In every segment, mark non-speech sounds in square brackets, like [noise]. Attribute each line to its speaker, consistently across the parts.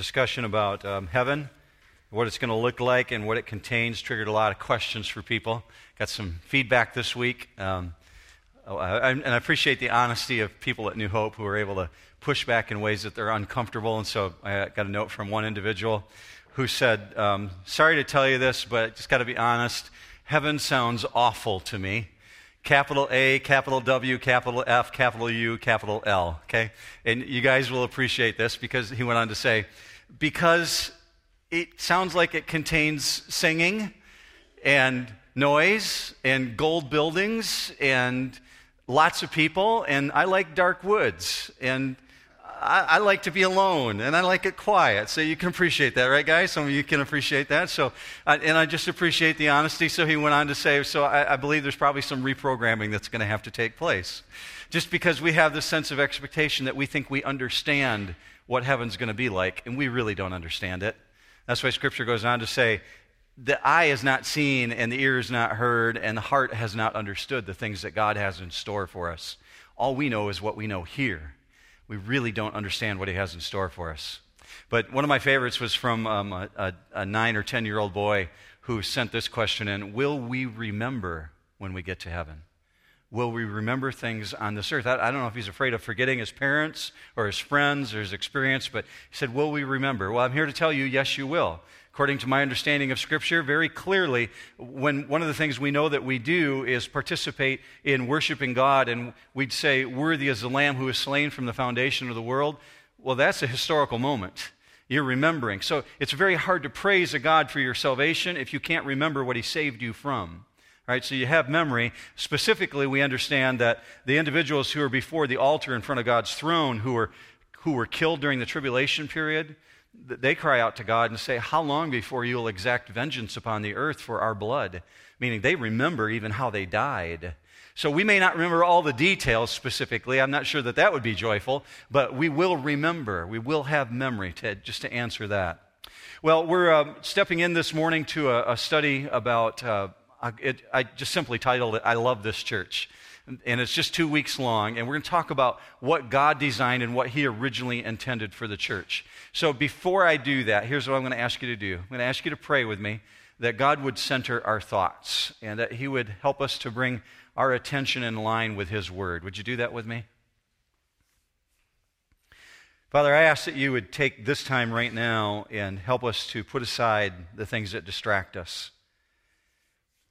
Speaker 1: discussion about um, heaven, what it's going to look like, and what it contains triggered a lot of questions for people. Got some feedback this week. Um, oh, I, and I appreciate the honesty of people at New Hope who are able to push back in ways that they're uncomfortable. And so I got a note from one individual who said, um, Sorry to tell you this, but just got to be honest. Heaven sounds awful to me capital A, capital W, capital F, capital U, capital L. Okay? And you guys will appreciate this because he went on to say, because it sounds like it contains singing and noise and gold buildings and lots of people, and I like dark woods. And I, I, like to be alone and I like it quiet. So you can appreciate that, right, guys? Some of you can appreciate that. So, uh, and I just appreciate the honesty. So he went on to say, so I, I believe there's probably some reprogramming that's going to have to take place. Just because we have this sense of expectation that we think we understand what heaven's going to be like, and we really don't understand it. That's why Scripture goes on to say, the eye has not seen, and the ear has not heard, and the heart has not understood the things that God has in store for us. All we know is what we know here we really don't understand what he has in store for us. But one of my favorites was from um, a, a, a nine or 10 year old boy who sent this question in Will we remember when we get to heaven? Will we remember things on this earth? I, I, don't know if he's afraid of forgetting his parents or his friends or his experience, but he said, Will we remember? Well, I'm here to tell you, yes, you will according to my understanding of Scripture, very clearly, when one of the things we know that we do is participate in worshiping God, and we'd say, Worthy is the Lamb who was slain from the foundation of the world. Well, that's a historical moment. You're remembering. So it's very hard to praise a God for your salvation if you can't remember what He saved you from. Right, so you have memory. Specifically, we understand that the individuals who are before the altar in front of God's throne, who were, who were killed during the tribulation period, they cry out to God and say, How long before you will exact vengeance upon the earth for our blood? Meaning they remember even how they died. So we may not remember all the details specifically. I'm not sure that that would be joyful, but we will remember. We will have memory to, just to answer that. Well, we're uh, stepping in this morning to a, a study about, uh, it, I just simply titled it, I Love This Church and it's just two weeks long. And we're going to talk about what God designed and what He originally intended for the church. So before I do that, here's what I'm going to ask you to do I'm going to ask you to pray with me that God would center our thoughts and that He would help us to bring our attention in line with His Word. Would you do that with me? Father, I ask that you would take this time right now and help us to put aside the things that distract us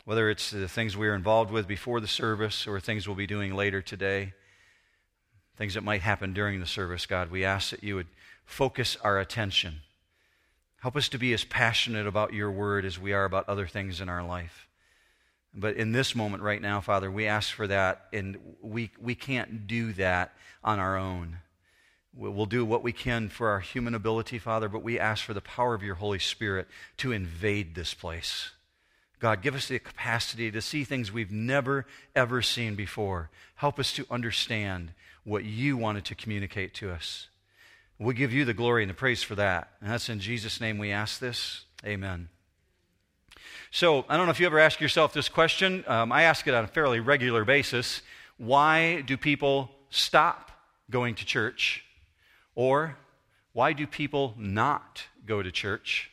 Speaker 1: whether it's the things we are involved with before the service or things we'll be doing later today, things that might happen during the service, God, we ask that you would focus our attention. Help us to be as passionate about your word as we are about other things in our life. But in this moment right now, Father, we ask for that, and we, we can't do that on our own. We'll do what we can for our human ability, Father, but we ask for the power of your Holy Spirit to invade this place God, give us the capacity to see things we've never, ever seen before. Help us to understand what you wanted to communicate to us. We give you the glory and the praise for that. And that's in Jesus' name we ask this. Amen. So, I don't know if you ever ask yourself this question. Um, I ask it on a fairly regular basis. Why do people stop going to church? Or why do people not go to church?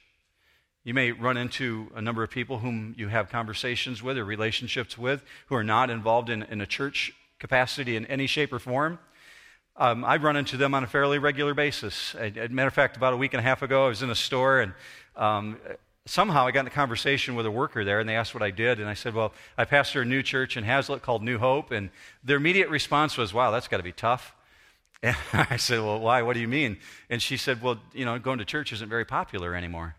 Speaker 1: You may run into a number of people whom you have conversations with or relationships with who are not involved in, in a church capacity in any shape or form. Um, I run into them on a fairly regular basis. As a matter of fact, about a week and a half ago, I was in a store and um, somehow I got in a conversation with a worker there and they asked what I did. And I said, Well, I pastor a new church in Haslett called New Hope. And their immediate response was, Wow, that's got to be tough. [laughs] And I said, Well, why? What do you mean? And she said, Well, you know, going to church isn't very popular anymore.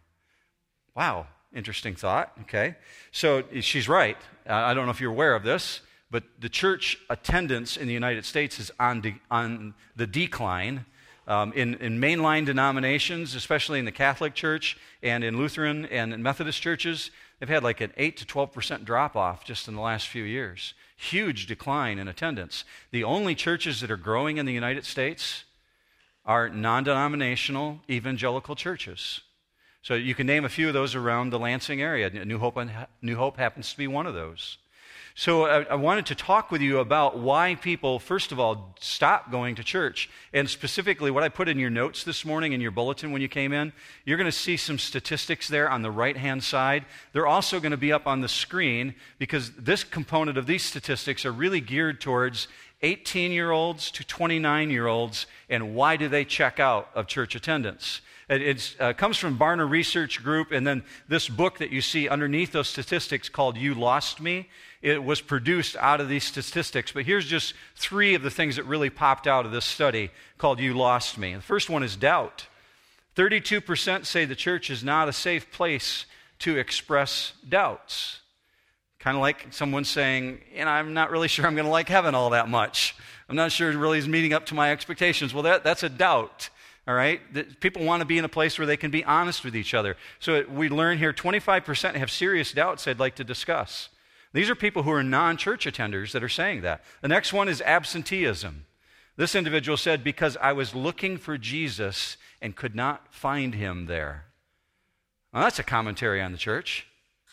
Speaker 1: Wow, interesting thought. Okay. So she's right. I don't know if you're aware of this, but the church attendance in the United States is on, de- on the decline. Um, in, in mainline denominations, especially in the Catholic Church and in Lutheran and in Methodist churches, they've had like an 8 to 12% drop off just in the last few years. Huge decline in attendance. The only churches that are growing in the United States are non denominational evangelical churches. So you can name a few of those around the Lansing area. New Hope, New Hope happens to be one of those. So I, I, wanted to talk with you about why people, first of all, stop going to church. And specifically, what I put in your notes this morning in your bulletin when you came in, you're going to see some statistics there on the right hand side. They're also going to be up on the screen because this component of these statistics are really geared towards 18 year olds to 29 year olds and why do they check out of church attendance. It uh, comes from Barna Research Group, and then this book that you see underneath those statistics called You Lost Me it was produced out of these statistics. But here's just three of the things that really popped out of this study called You Lost Me. The first one is doubt. 32% say the church is not a safe place to express doubts. Kind of like someone saying, and I'm not really sure I'm going to like heaven all that much. I'm not sure it really is meeting up to my expectations. Well, that, that's a doubt. All right? That people want to be in a place where they can be honest with each other. So we learn here 25% have serious doubts they'd like to discuss. These are people who are non church attenders that are saying that. The next one is absenteeism. This individual said, Because I was looking for Jesus and could not find him there. Well, that's a commentary on the church.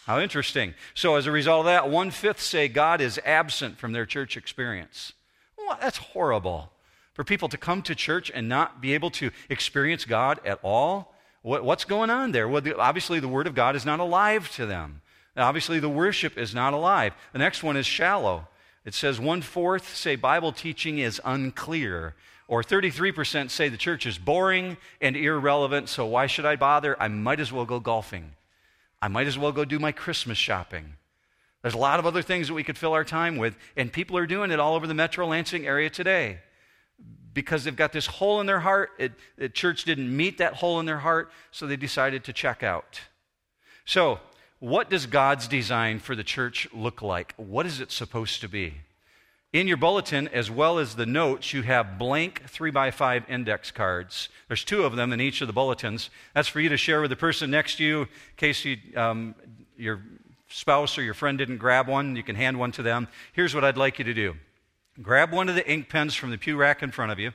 Speaker 1: How interesting. So, as a result of that, one fifth say God is absent from their church experience. Well, that's horrible. For people to come to church and not be able to experience God at all? What, what's going on there? Well, the, obviously, the Word of God is not alive to them. Obviously, the worship is not alive. The next one is shallow. It says one fourth say Bible teaching is unclear, or 33% say the church is boring and irrelevant, so why should I bother? I might as well go golfing. I might as well go do my Christmas shopping. There's a lot of other things that we could fill our time with, and people are doing it all over the metro Lansing area today because they've got this hole in their heart. It, the church didn't meet that hole in their heart, so they decided to check out. So, what does God's design for the church look like? What is it supposed to be? In your bulletin, as well as the notes, you have blank three by five index cards. There's two of them in each of the bulletins. That's for you to share with the person next to you in case you, um, your spouse or your friend didn't grab one. You can hand one to them. Here's what I'd like you to do grab one of the ink pens from the pew rack in front of you,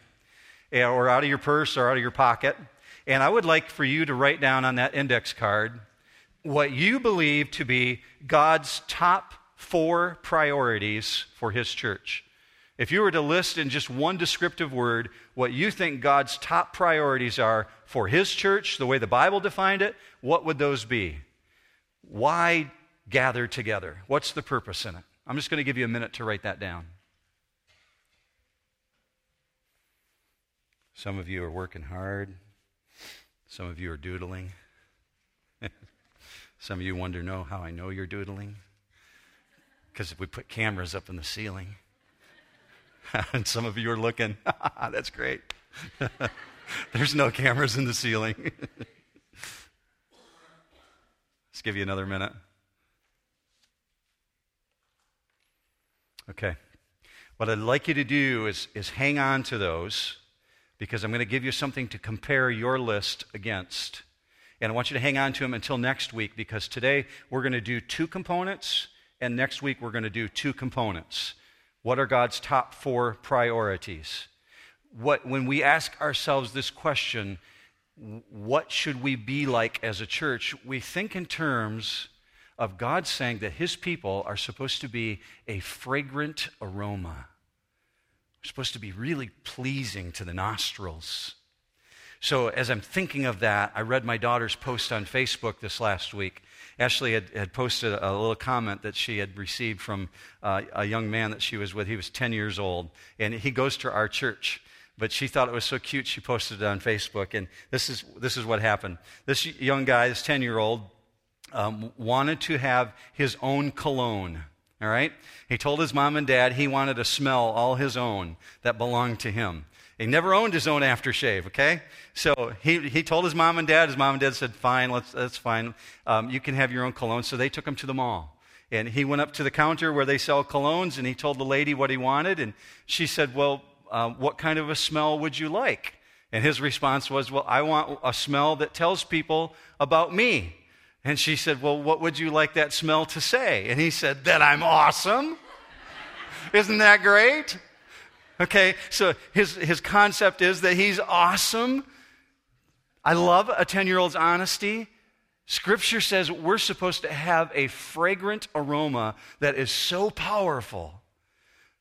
Speaker 1: eh, or out of your purse or out of your pocket. And I would like for you to write down on that index card what you believe to be God's top four priorities for His church. If you were to list in just one descriptive word what you think God's top priorities are for His church, the way the Bible defined it, what would those be? Why gather together? What's the purpose in it? I'm just going to give you a minute to write that down. Some of you are working hard, some of you are doodling. [laughs] Some of you wonder, know how I know you're doodling? Because if we put cameras up in the ceiling. [laughs] and some of you are looking, [laughs] that's great. There's no cameras in the ceiling. Let's give you another minute. Okay. What I'd like you to do is, is hang on to those because I'm going to give you something to compare your list against. And I want you to hang on to them until next week because today we're going to do two components, and next week we're going to do two components. What are God's top four priorities? What, when we ask ourselves this question, what should we be like as a church? We think in terms of God saying that His people are supposed to be a fragrant aroma. We're supposed to be really pleasing to the nostrils. So, as I'm thinking of that, I read my daughter's post on Facebook this last week. Ashley had, had posted a little comment that she had received from uh, a young man that she was with. He was 10 years old, and he goes to our church. But she thought it was so cute, she posted it on Facebook. And this is, this is what happened. This young guy, this 10 year old, um, wanted to have his own cologne. All right? He told his mom and dad he wanted a smell all his own that belonged to him. He never owned his own aftershave, okay? So he, he told his mom and dad. His mom and dad said, fine, let's, that's fine. Um, you can have your own cologne. So they took him to the mall. And he went up to the counter where they sell colognes and he told the lady what he wanted. And she said, well, uh, what kind of a smell would you like? And his response was, well, I want a smell that tells people about me. And she said, well, what would you like that smell to say? And he said, that I'm awesome. Isn't that great? Okay, so his, his concept is that he's awesome. I love a 10 year old's honesty. Scripture says we're supposed to have a fragrant aroma that is so powerful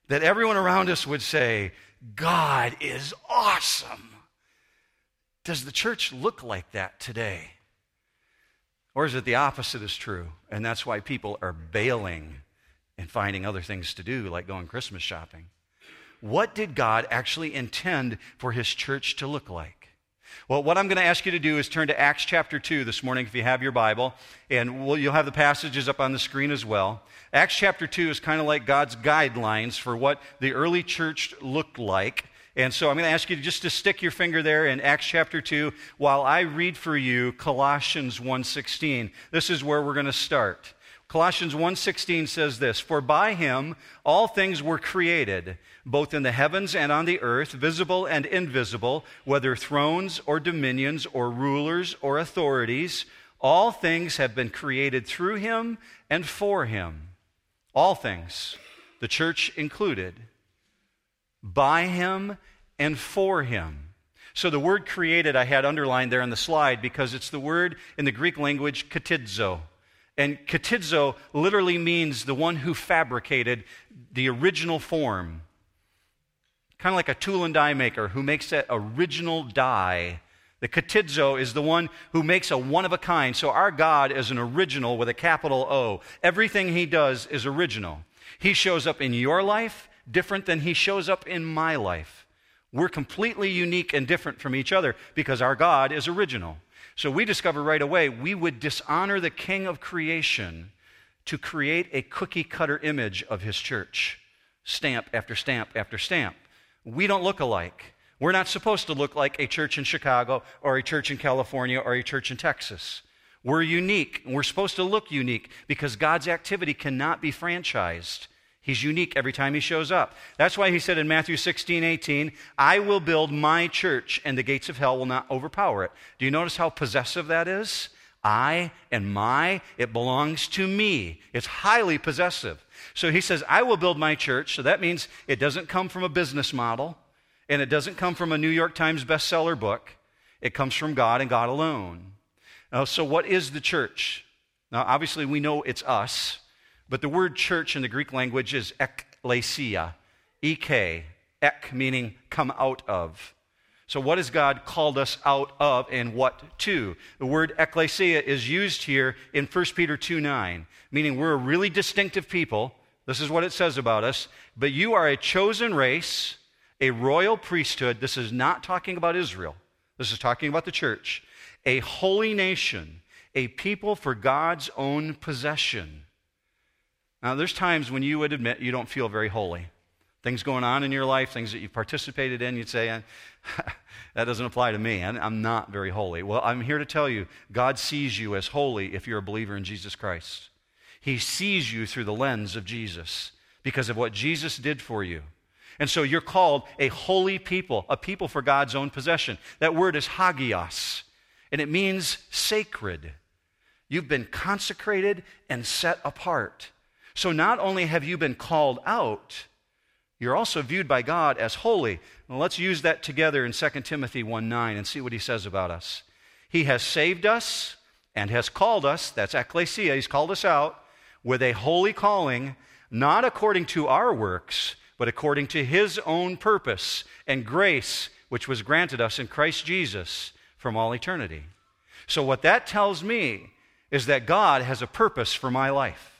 Speaker 1: that everyone around us would say, God is awesome. Does the church look like that today? Or is it the opposite is true? And that's why people are bailing and finding other things to do, like going Christmas shopping. What did God actually intend for his church to look like? Well, what I'm going to ask you to do is turn to Acts chapter 2 this morning if you have your Bible, and we'll, you'll have the passages up on the screen as well. Acts chapter 2 is kind of like God's guidelines for what the early church looked like. And so I'm going to ask you just to stick your finger there in Acts chapter 2 while I read for you Colossians 1:16. This is where we're going to start. Colossians 1:16 says this, "For by him all things were created, both in the heavens and on the earth, visible and invisible, whether thrones or dominions or rulers or authorities, all things have been created through him and for him." All things, the church included, by him and for him. So the word created I had underlined there on the slide because it's the word in the Greek language katizo. And katizo literally means the one who fabricated the original form. Kind of like a tool and die maker who makes that original die. The katizo is the one who makes a one of a kind. So our God is an original with a capital O. Everything he does is original. He shows up in your life different than he shows up in my life. We're completely unique and different from each other because our God is original. So we discover right away we would dishonor the king of creation to create a cookie cutter image of his church, stamp after stamp after stamp. We don't look alike. We're not supposed to look like a church in Chicago or a church in California or a church in Texas. We're unique. We're supposed to look unique because God's activity cannot be franchised. He's unique every time he shows up. That's why he said in Matthew 16, 18, I will build my church and the gates of hell will not overpower it. Do you notice how possessive that is? I and my, it belongs to me. It's highly possessive. So he says, I will build my church. So that means it doesn't come from a business model and it doesn't come from a New York Times bestseller book. It comes from God and God alone. Now, so what is the church? Now, obviously, we know it's us. But the word church in the Greek language is ekklesia, ek, ek meaning come out of. So, what has God called us out of and what to? The word ekklesia is used here in 1 Peter 2 9, meaning we're a really distinctive people. This is what it says about us. But you are a chosen race, a royal priesthood. This is not talking about Israel, this is talking about the church. A holy nation, a people for God's own possession now, there's times when you would admit you don't feel very holy. Things going on in your life, things that you've participated in, you'd say, eh, [laughs] that doesn't apply to me. I'm not very holy. Well, I'm here to tell you God sees you as holy if you're a believer in Jesus Christ. He sees you through the lens of Jesus because of what Jesus did for you. And so you're called a holy people, a people for God's own possession. That word is hagios, and it means sacred. You've been consecrated and set apart. So not only have you been called out, you're also viewed by God as holy. Well, let's use that together in 2 Timothy 1 9 and see what he says about us. He has saved us and has called us, that's ecclesia, he's called us out, with a holy calling, not according to our works, but according to his own purpose and grace, which was granted us in Christ Jesus from all eternity. So, what that tells me is that God has a purpose for my life.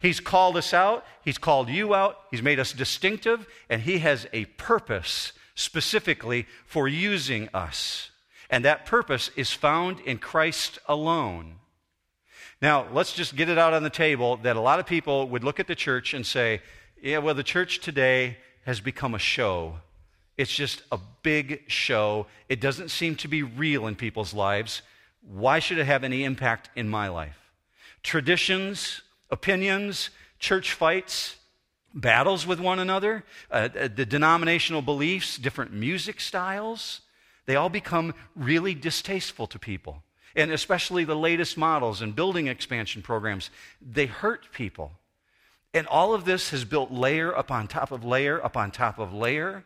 Speaker 1: He's called us out, He's called you out, He's made us distinctive, and He has a purpose specifically for using us. And that purpose is found in Christ alone. Now, let's just get it out on the table that a lot of people would look at the church and say, yeah, well, the church today has become a show. It's just a big show. It doesn't seem to be real in people's lives. Why should it have any impact in my life? Traditions, opinions, church fights, battles with one another, uh, uh, the denominational beliefs, different music styles, they all become really distasteful to people. And especially the latest models and building expansion programs, they hurt people. And all of this has built layer upon top of layer upon top of layer.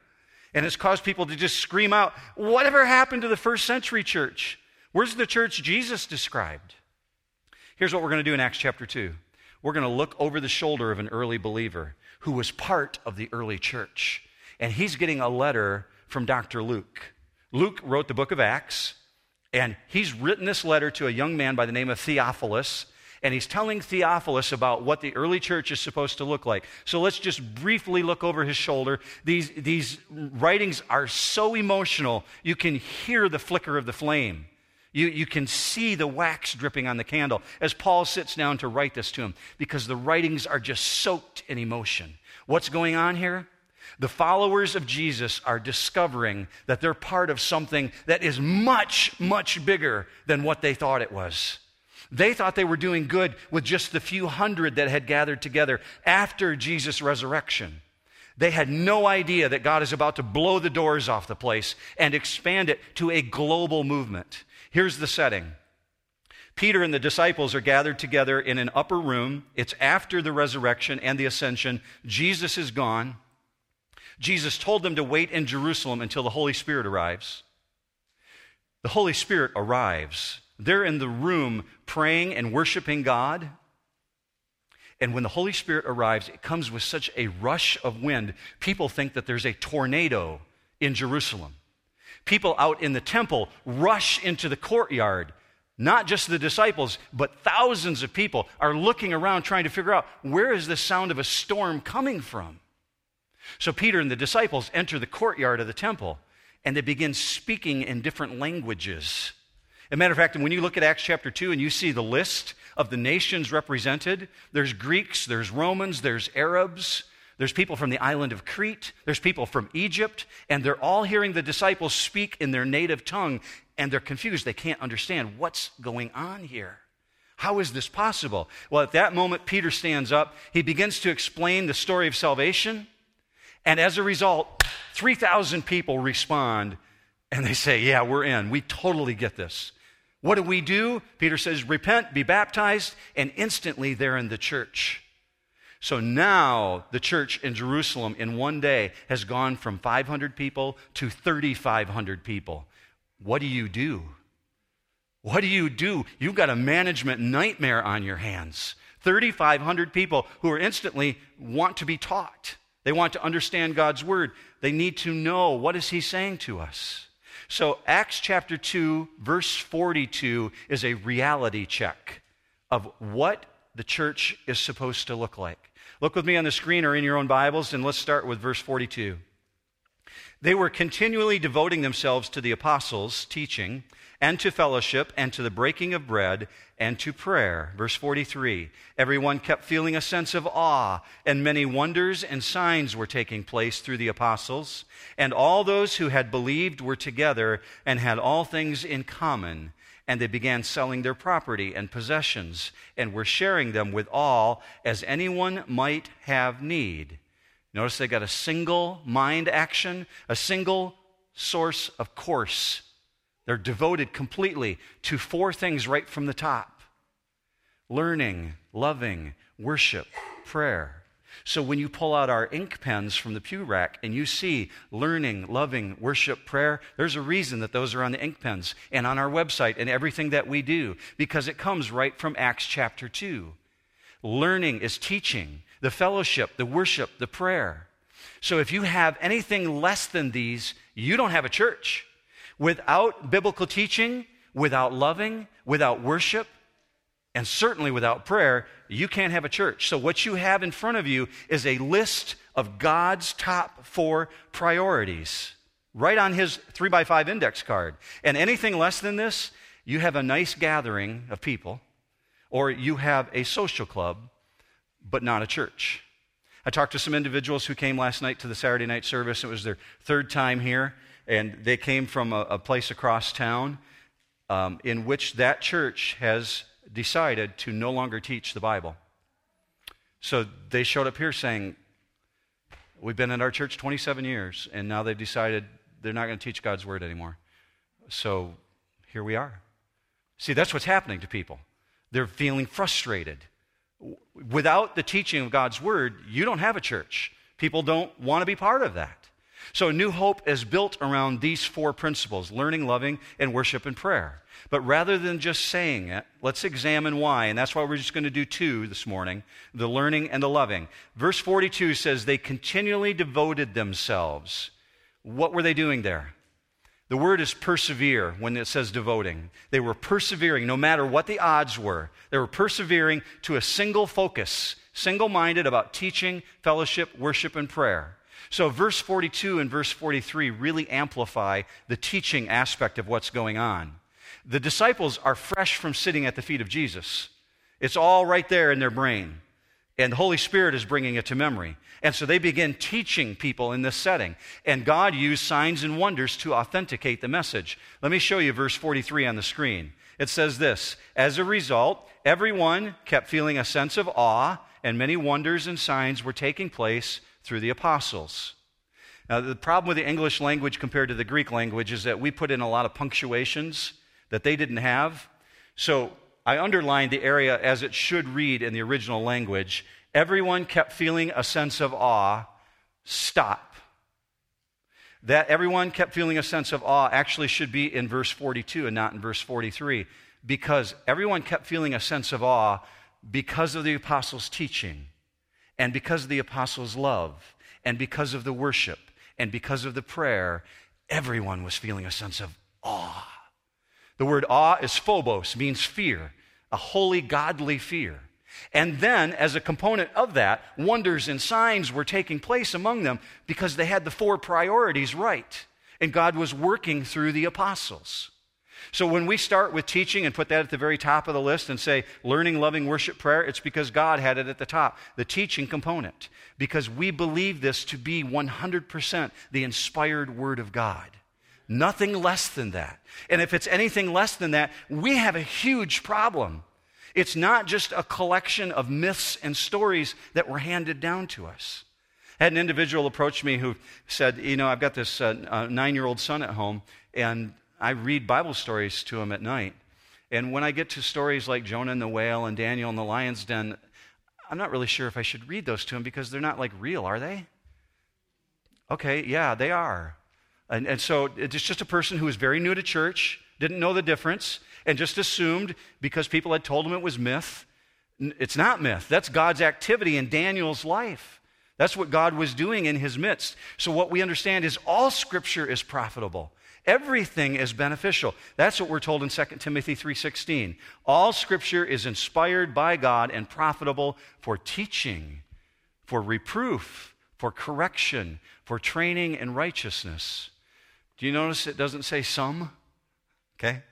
Speaker 1: And it's caused people to just scream out, Whatever happened to the first century church? Where's the church Jesus described? Here's what we're going to do in Acts chapter 2 we're going to look over the shoulder of an early believer who was part of the early church. And he's getting a letter from Dr. Luke. Luke wrote the book of Acts, and he's written this letter to a young man by the name of Theophilus. And he's telling Theophilus about what the early church is supposed to look like. So let's just briefly look over his shoulder. These, these writings are so emotional, you can hear the flicker of the flame. You, you can see the wax dripping on the candle as Paul sits down to write this to him because the writings are just soaked in emotion. What's going on here? The followers of Jesus are discovering that they're part of something that is much, much bigger than what they thought it was. They thought they were doing good with just the few hundred that had gathered together after Jesus' resurrection. They had no idea that God is about to blow the doors off the place and expand it to a global movement. Here's the setting Peter and the disciples are gathered together in an upper room. It's after the resurrection and the ascension. Jesus is gone. Jesus told them to wait in Jerusalem until the Holy Spirit arrives. The Holy Spirit arrives. They're in the room praying and worshiping God. And when the Holy Spirit arrives, it comes with such a rush of wind, people think that there's a tornado in Jerusalem people out in the temple rush into the courtyard. Not just the disciples, but thousands of people are looking around trying to figure out where is the sound of a storm coming from. So Peter and the disciples enter the courtyard of the temple and they begin speaking in different languages. As a matter of fact, when you look at Acts chapter 2 and you see the list of the nations represented, there's Greeks, there's Romans, there's Arabs, there's people from the island of Crete, there's people from Egypt, and they're all hearing the disciples speak in their native tongue, and they're confused. They can't understand what's going on here. How is this possible? Well, at that moment, Peter stands up. He begins to explain the story of salvation. And as a result, 3,000 people respond and they say, Yeah, we're in. We totally get this. What do we do? Peter says, Repent, be baptized, and instantly they're in the church. So now the church in Jerusalem in one day has gone from 500 people to 3,500 people. What do you do? What do you do? You've got a management nightmare on your hands. 3,500 people who are instantly want to be taught. They want to understand God's word. They need to know what is he saying to us. So Acts chapter 2 verse 42 is a reality check of what the church is supposed to look like. Look with me on the screen or in your own Bibles, and let's start with verse 42. They were continually devoting themselves to the apostles' teaching, and to fellowship, and to the breaking of bread, and to prayer. Verse 43 Everyone kept feeling a sense of awe, and many wonders and signs were taking place through the apostles. And all those who had believed were together and had all things in common and they began selling their property and possessions and were sharing them with all as anyone might have need. Notice they got a single mind action, a single source of course. They're devoted completely to four things right from the top learning, loving, worship, prayer. So when you pull out our ink pens from the pew rack and you see learning, loving, worship, prayer, there's a reason that those are on the ink pens and on our website and everything that we do because it comes right from Acts chapter 2. Learning is teaching, the fellowship, the worship, the prayer. So if you have anything less than these, you don't have a church. Without biblical teaching, without loving, without worship, and certainly without prayer, you can't have a church. So, what you have in front of you is a list of God's top four priorities right on his three by five index card. And anything less than this, you have a nice gathering of people, or you have a social club, but not a church. I talked to some individuals who came last night to the Saturday night service. It was their third time here, and they came from a, a place across town um, in which that church has decided to no longer teach the Bible. So they showed up here saying, We've been in our church 27 years, and now they've decided they're not going to teach God's word anymore. So here we are. See, that's what's happening to people. They're feeling frustrated. Without the teaching of God's word, you don't have a church. People don't want to be part of that. So, New Hope is built around these four principles learning, loving, and worship and prayer. But rather than just saying it, let's examine why. And that's why we're just going to do two this morning the learning and the loving. Verse 42 says, They continually devoted themselves. What were they doing there? The word is persevere when it says devoting. They were persevering no matter what the odds were. They were persevering to a single focus, single minded about teaching, fellowship, worship, and prayer. So, verse 42 and verse 43 really amplify the teaching aspect of what's going on. The disciples are fresh from sitting at the feet of Jesus, it's all right there in their brain. And the Holy Spirit is bringing it to memory. And so they begin teaching people in this setting. And God used signs and wonders to authenticate the message. Let me show you verse 43 on the screen. It says this As a result, everyone kept feeling a sense of awe, and many wonders and signs were taking place through the apostles. Now, the problem with the English language compared to the Greek language is that we put in a lot of punctuations that they didn't have. So I underlined the area as it should read in the original language. Everyone kept feeling a sense of awe. Stop. That everyone kept feeling a sense of awe actually should be in verse 42 and not in verse 43 because everyone kept feeling a sense of awe because of the apostles' teaching and because of the apostles' love and because of the worship and because of the prayer. Everyone was feeling a sense of awe. The word awe is phobos, means fear, a holy, godly fear. And then, as a component of that, wonders and signs were taking place among them because they had the four priorities right. And God was working through the apostles. So when we start with teaching and put that at the very top of the list and say learning, loving, worship, prayer, it's because God had it at the top, the teaching component, because we believe this to be 100% the inspired Word of God. Nothing less than that. And if it's anything less than that, we have a huge problem. It's not just a collection of myths and stories that were handed down to us. I had an individual approach me who said, You know, I've got this uh, uh, nine year old son at home, and I read Bible stories to him at night. And when I get to stories like Jonah and the whale and Daniel and the lion's den, I'm not really sure if I should read those to him because they're not like real, are they? Okay, yeah, they are. And, and so it's just a person who was very new to church, didn't know the difference, and just assumed because people had told him it was myth. It's not myth. That's God's activity in Daniel's life. That's what God was doing in his midst. So what we understand is all scripture is profitable. Everything is beneficial. That's what we're told in 2 Timothy 3:16. All scripture is inspired by God and profitable for teaching, for reproof, for correction, for training in righteousness do you notice it doesn't say some? Okay?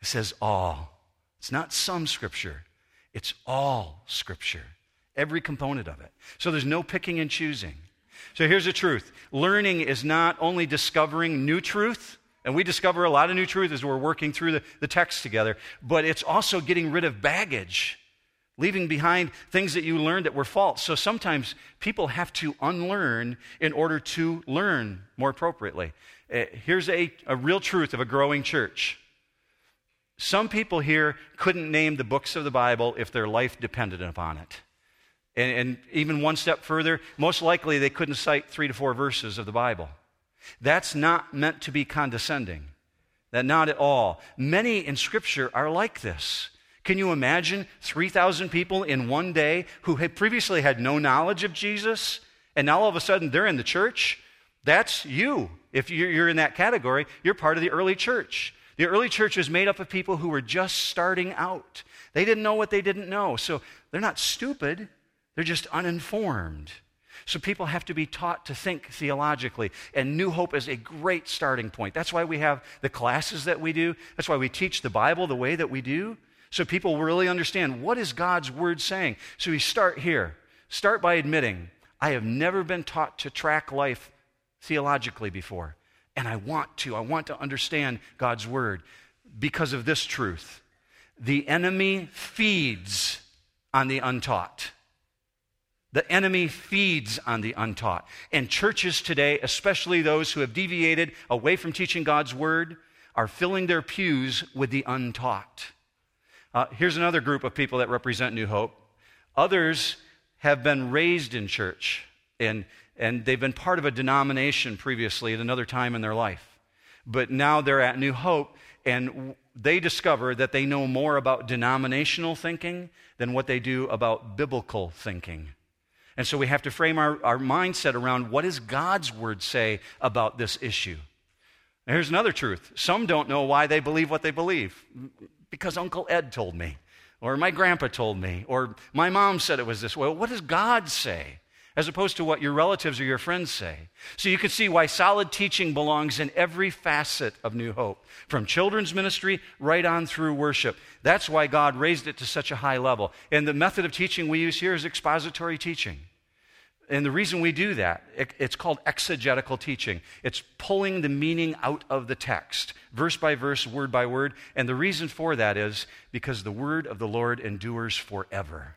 Speaker 1: It says all. It's not some scripture, it's all scripture, every component of it. So there's no picking and choosing. So here's the truth learning is not only discovering new truth, and we discover a lot of new truth as we're working through the, the text together, but it's also getting rid of baggage leaving behind things that you learned that were false. So sometimes people have to unlearn in order to learn more appropriately. Uh, here's a, a real truth of a growing church. Some people here couldn't name the books of the Bible if their life depended upon it. And, and even one step further, most likely they couldn't cite three to four verses of the Bible. That's not meant to be condescending. That not at all. Many in Scripture are like this. Can you imagine 3,000 people in one day who had previously had no knowledge of Jesus, and now all of a sudden they're in the church? That's you. If you're in that category, you're part of the early church. The early church was made up of people who were just starting out. They didn't know what they didn't know. So they're not stupid, they're just uninformed. So people have to be taught to think theologically. And New Hope is a great starting point. That's why we have the classes that we do. That's why we teach the Bible the way that we do. So people really understand what is God's word saying. So we start here. Start by admitting, I have never been taught to track life theologically before. And I want to. I want to understand God's word because of this truth. The enemy feeds on the untaught. The enemy feeds on the untaught. And churches today, especially those who have deviated away from teaching God's word, are filling their pews with the untaught. Uh, here's another group of people that represent New Hope. Others have been raised in church, and and they've been part of a denomination previously at another time in their life. But now they're at New Hope, and they discover that they know more about denominational thinking than what they do about biblical thinking. And so we have to frame our, our mindset around what does God's word say about this issue. here's another truth some don't know why they believe what they believe because Uncle Ed told me, or my grandpa told me, or my mom said it was this way. Well, what does God say? As opposed to what your relatives or your friends say. So you can see why solid teaching belongs in every facet of New Hope, from children's ministry right on through worship. That's why God raised it to such a high level. And the method of teaching we use here is expository teaching. And the reason we do that, it's called exegetical teaching. It's pulling the meaning out of the text, verse by verse, word by word. And the reason for that is because the word of the Lord endures forever.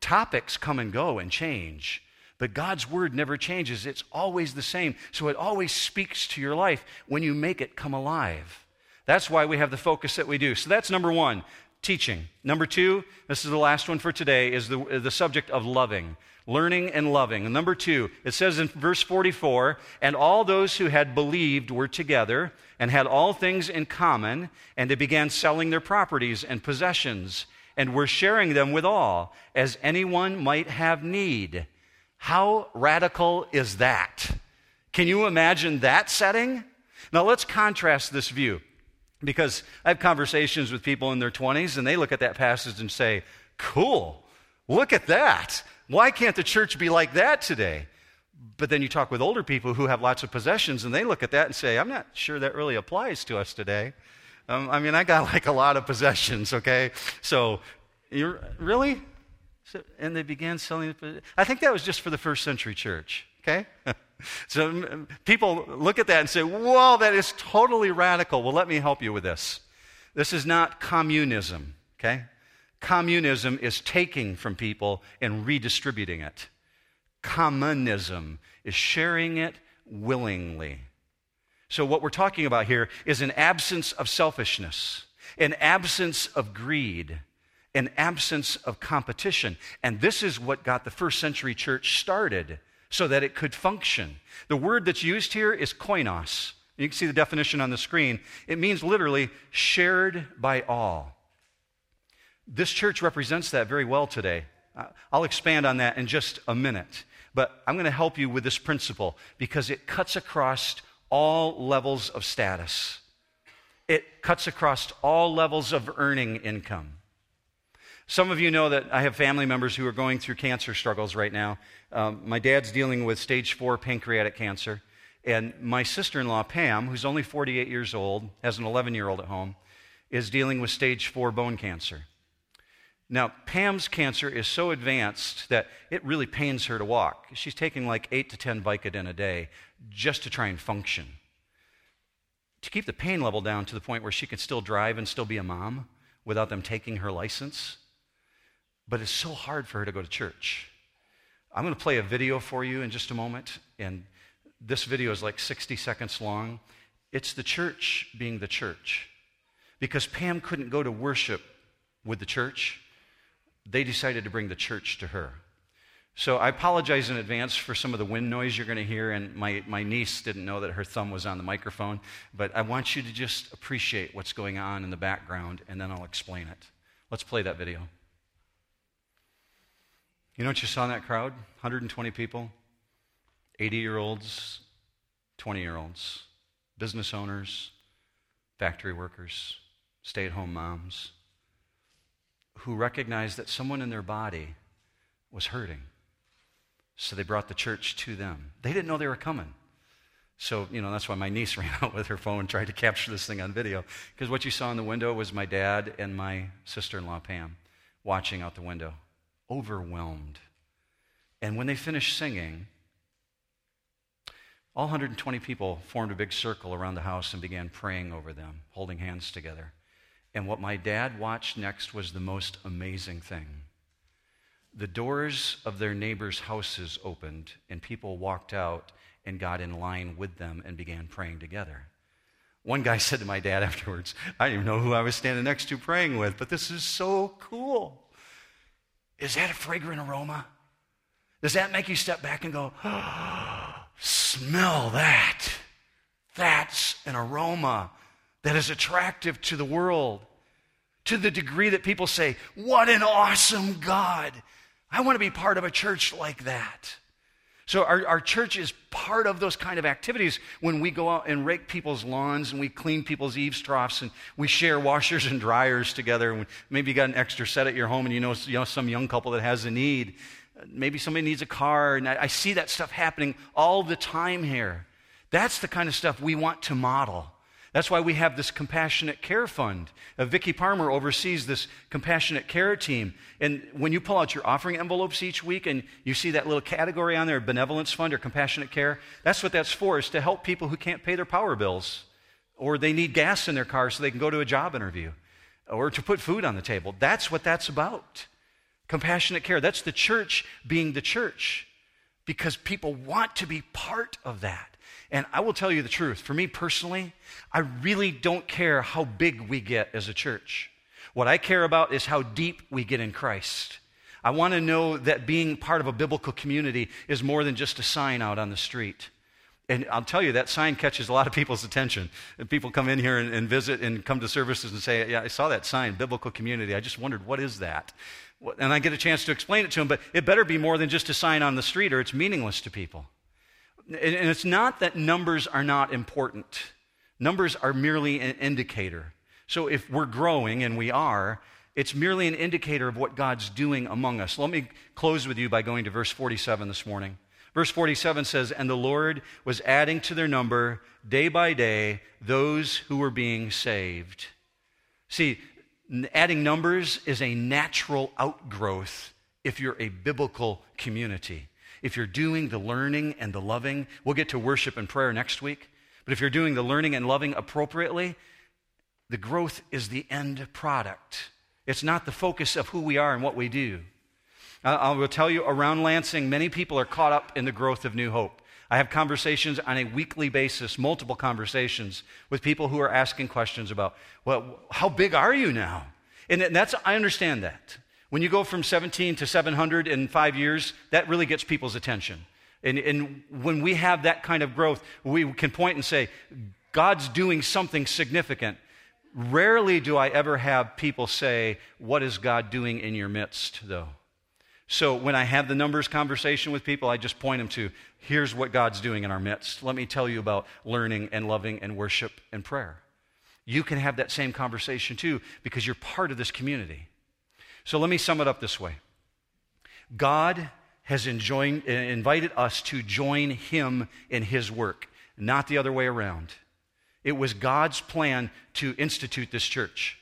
Speaker 1: Topics come and go and change, but God's word never changes. It's always the same. So it always speaks to your life when you make it come alive. That's why we have the focus that we do. So that's number one, teaching. Number two, this is the last one for today, is the, the subject of loving. Learning and loving. And number two, it says in verse 44 And all those who had believed were together and had all things in common, and they began selling their properties and possessions and we're sharing them with all, as anyone might have need. How radical is that? Can you imagine that setting? Now let's contrast this view because I have conversations with people in their 20s and they look at that passage and say, Cool, look at that. Why can't the church be like that today? But then you talk with older people who have lots of possessions and they look at that and say, I'm not sure that really applies to us today. Um, I mean, I got like a lot of possessions, okay? So, you're, really? So, and they began selling. I think that was just for the first century church, okay? [laughs] so people look at that and say, whoa, that is totally radical. Well, let me help you with this. This is not communism, okay? Communism is taking from people and redistributing it. Communism is sharing it willingly. So, what we're talking about here is an absence of selfishness, an absence of greed, an absence of competition. And this is what got the first century church started so that it could function. The word that's used here is koinos. You can see the definition on the screen. It means literally shared by all. This church represents that very well today. I'll expand on that in just a minute. But I'm going to help you with this principle because it cuts across all levels of status. It cuts across all levels of earning income. Some of you know that I have family members who are going through cancer struggles right now. Um, my dad's dealing with stage four pancreatic cancer. And my sister in law, Pam, who's only 48 years old, has an 11 year old at home, is dealing with stage four bone cancer. Now, Pam's cancer is so advanced that it really pains her to walk. She's taking like 8 to 10 Vicodin a day just to try and function. To keep the pain level down to the point where she can still drive and still be a mom without them taking her license but it's so hard for her to go to church. I'm going to play a video for you in just a moment, and this video is like 60 seconds long. It's the church being the church. Because Pam couldn't go to worship with the church, they decided to bring the church to her. So I apologize in advance for some of the wind noise you're going to hear, and my, my niece didn't know that her thumb was on the microphone, but I want you to just appreciate what's going on in the background, and then I'll explain it. Let's play that video. You know what you saw in that crowd? 120 people, 80 year olds, 20 year olds, business owners, factory workers, stay at home moms who recognized that someone in their body was hurting. So they brought the church to them. They didn't know they were coming. So, you know, that's why my niece [laughs] ran out with her phone and tried to capture this thing on video. Because what you saw in the window was my dad and my sister in law, Pam, watching out the window overwhelmed. And when they finished singing, all 120 people formed a big circle around the house and began praying over them, holding hands together. And what my dad watched next was the most amazing thing. The doors of their neighbors' houses opened, and people walked out and got in line with them and began praying together. One guy [laughs] said to my dad afterwards, I didn't even know who I was standing next to praying with, but this is so cool. Is that a fragrant aroma? Does that make you step back and go, oh, [gasps] smell that? That's an aroma that is attractive to the world to the degree that people say, What an awesome God! I want to be part of a church like that. So, our, our church is part of those kind of activities when we go out and rake people's lawns and we clean people's eaves troughs and we share washers and dryers together. And maybe you got an extra set at your home and you know, you know some young couple that has a need. Maybe somebody needs a car. And I, I see that stuff happening all the time here. That's the kind of stuff we want to model. That's why we have this compassionate care fund. Uh, Vicki Parmer oversees this compassionate care team. And when you pull out your offering envelopes each week and you see that little category on there, benevolence fund or compassionate care, that's what that's for, is to help people who can't pay their power bills or they need gas in their car so they can go to a job interview or to put food on the table. That's what that's about. Compassionate care. That's the church being the church because people want to be part of that. And I will tell you the truth. For me personally, I really don't care how big we get as a church. What I care about is how deep we get in Christ. I want to know that being part of a biblical community is more than just a sign out on the street. And I'll tell you, that sign catches a lot of people's attention. And people come in here and, and, visit and come to services and say, Yeah, I saw that sign, biblical community. I just wondered, what is that? And I get a chance to explain it to them, but it better be more than just a sign on the street or it's meaningless to people. And it's not that numbers are not important, numbers are merely an indicator. So if we're growing, and we are, it's merely an indicator of what God's doing among us. Let me close with you by going to verse 47 this morning. Verse 47 says, And the Lord was adding to their number day by day those who were being saved. See, adding numbers is a natural outgrowth if you're a biblical community if you're doing the learning and the loving, we'll get to worship and prayer next week. But if you're doing the learning and loving appropriately, the growth is the end product. It's not the focus of who we are and what we do. I will tell you, around Lansing, many people are caught up in the growth of New Hope. I have conversations on a weekly basis, multiple conversations with people who are asking questions about, well, how big are you now? And that's, I understand that. When you go from 17 to 700 in five years, that really gets people's attention. And, and when we have that kind of growth, we can point and say, God's doing something significant. Rarely do I ever have people say, What is God doing in your midst, though? So when I have the numbers conversation with people, I just point them to, Here's what God's doing in our midst. Let me tell you about learning and loving and worship and prayer. You can have that same conversation too because you're part of this community. So let me sum it up this way God has enjoined, uh, invited us to join him in his work, not the other way around. It was God's plan to institute this church.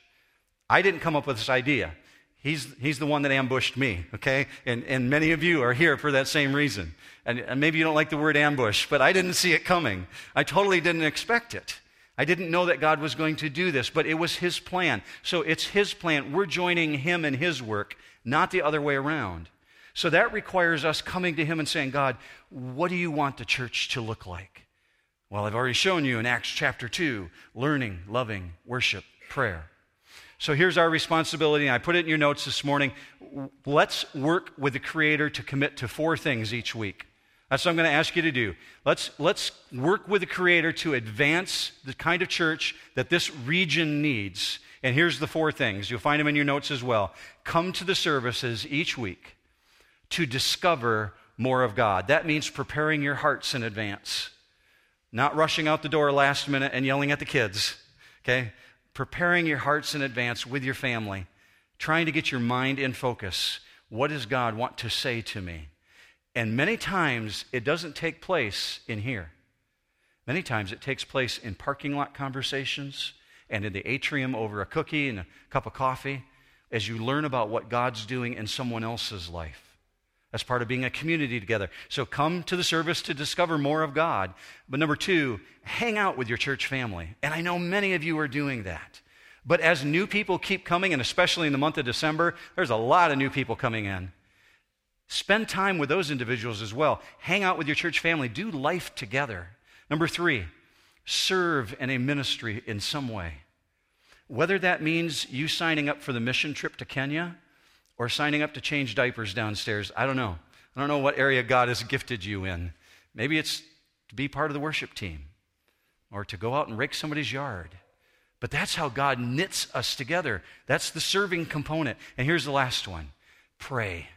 Speaker 1: I didn't come up with this idea. He's, he's the one that ambushed me, okay? And, and many of you are here for that same reason. And, and maybe you don't like the word ambush, but I didn't see it coming. I totally didn't expect it. I didn't know that God was going to do this, but it was His plan. So it's His plan. We're joining Him in His work, not the other way around. So that requires us coming to Him and saying, God, what do you want the church to look like? Well, I've already shown you in Acts chapter 2 learning, loving, worship, prayer. So here's our responsibility, I put it in your notes this morning. Let's work with the Creator to commit to four things each week. That's what I'm going to ask you to do. Let's, let's work with the Creator to advance the kind of church that this region needs. And here's the four things. You'll find them in your notes as well. Come to the services each week to discover more of God. That means preparing your hearts in advance, not rushing out the door last minute and yelling at the kids. Okay? Preparing your hearts in advance with your family, trying to get your mind in focus. What does God want to say to me? And many times it doesn't take place in here. Many times it takes place in parking lot conversations and in the atrium over a cookie and a cup of coffee as you learn about what God's doing in someone else's life. That's part of being a community together. So come to the service to discover more of God. But number two, hang out with your church family. And I know many of you are doing that. But as new people keep coming, and especially in the month of December, there's a lot of new people coming in. Spend time with those individuals as well. Hang out with your church family. Do life together. Number three, serve in a ministry in some way. Whether that means you signing up for the mission trip to Kenya or signing up to change diapers downstairs, I don't know. I don't know what area God has gifted you in. Maybe it's to be part of the worship team or to go out and rake somebody's yard. But that's how God knits us together. That's the serving component. And here's the last one pray.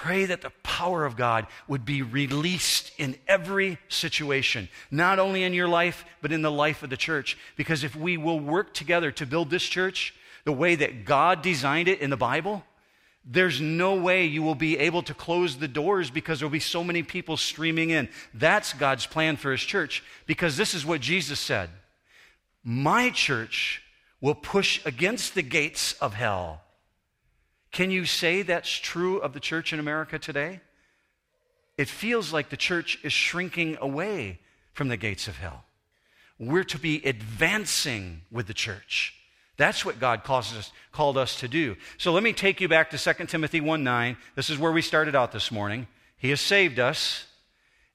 Speaker 1: Pray that the power of God would be released in every situation, not only in your life, but in the life of the church. Because if we will work together to build this church the way that God designed it in the Bible, there's no way you will be able to close the doors because there'll be so many people streaming in. That's God's plan for His church because this is what Jesus said My church will push against the gates of hell. Can you say that's true of the church in America today? It feels like the church is shrinking away from the gates of hell. We're to be advancing with the church. That's what God us, called us to do. So let me take you back to 2 Timothy 1 9. This is where we started out this morning. He has saved us,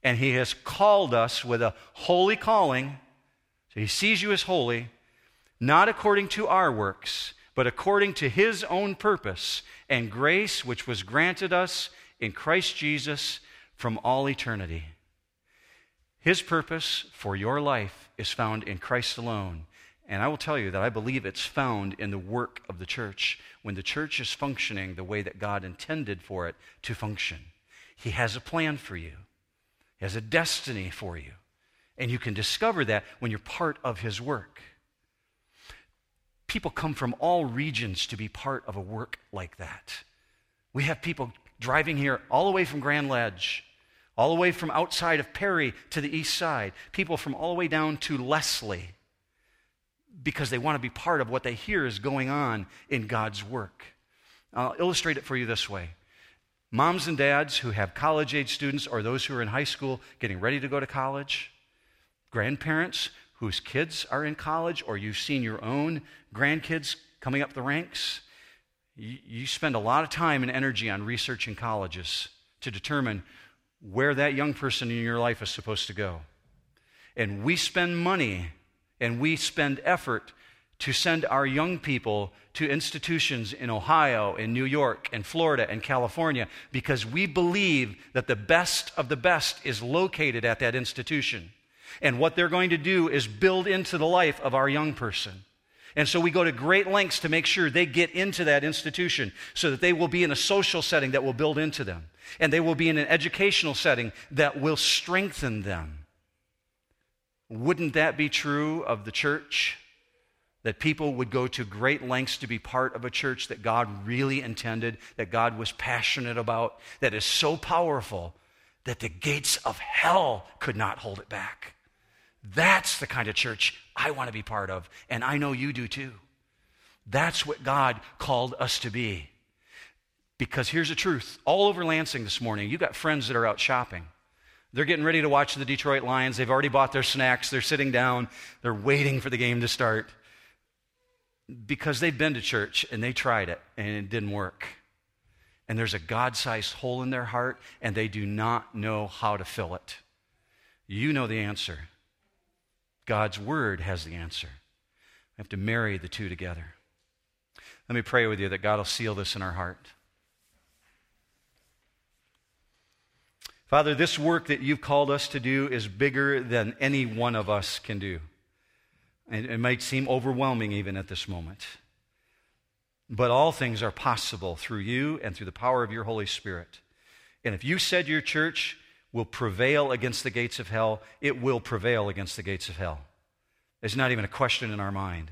Speaker 1: and He has called us with a holy calling. So He sees you as holy, not according to our works, but according to His own purpose and grace, which was granted us in Christ Jesus from all eternity. His purpose for your life is found in Christ alone. And I will tell you that I believe it's found in the work of the church when the church is functioning the way that God intended for it to function. He has a plan for you, He has a destiny for you. And you can discover that when you're part of His work. People come from all regions to be part of a work like that. We have people driving here all the way from Grand Ledge, all the way from outside of Perry to the east side, people from all the way down to Leslie because they want to be part of what they hear is going on in God's work. I'll illustrate it for you this way. Moms and dads who have college age students or those who are in high school getting ready to go to college, grandparents whose kids are in college, or you've seen your own grandkids coming up the ranks, you, spend a lot of time and energy on researching colleges to determine where that young person in your life is supposed to go. And we spend money and we spend effort to send our young people to institutions in Ohio, in New York, in Florida, and California because we believe that the best of the best is located at that institution. And what they're going to do is build into the life of our young person. And so we go to great lengths to make sure they get into that institution so that they will be in a social setting that will build into them. And they will be in an educational setting that will strengthen them. Wouldn't that be true of the church? That people would go to great lengths to be part of a church that God really intended, that God was passionate about, that is so powerful that the gates of hell could not hold it back. That's the kind of church I want to be part of, and I know you do too. That's what God called us to be. Because here's the truth all over Lansing this morning, you got friends that are out shopping. They're getting ready to watch the Detroit Lions. They've already bought their snacks. They're sitting down. They're waiting for the game to start because they've been to church and they tried it and it didn't work. And there's a God sized hole in their heart and they do not know how to fill it. You know the answer. God's word has the answer. We have to marry the two together. Let me pray with you that God will seal this in our heart. Father, this work that you've called us to do is bigger than any one of us can do. And it might seem overwhelming even at this moment. But all things are possible through you and through the power of your Holy Spirit. And if you said your church will prevail against the gates of hell, it will prevail against the gates of hell. There's not even a question in our mind.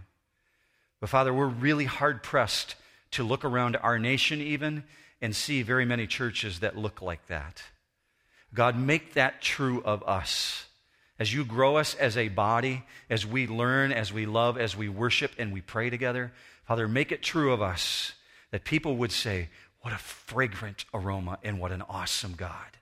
Speaker 1: But Father, we're really hard pressed to look around our nation even and see very many churches that look like that. God, make that true of us. As you grow us as a body, as we learn, as we love, as we worship, and we pray together, Father, make it true of us that people would say, What a fragrant aroma and what an awesome God.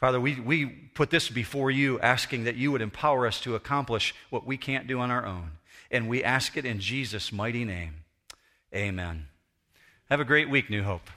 Speaker 1: Father, we, we put this before you, asking that you would empower us to accomplish what we can't do on our own. And we ask it in Jesus' mighty name. Amen. Have a great week, New Hope.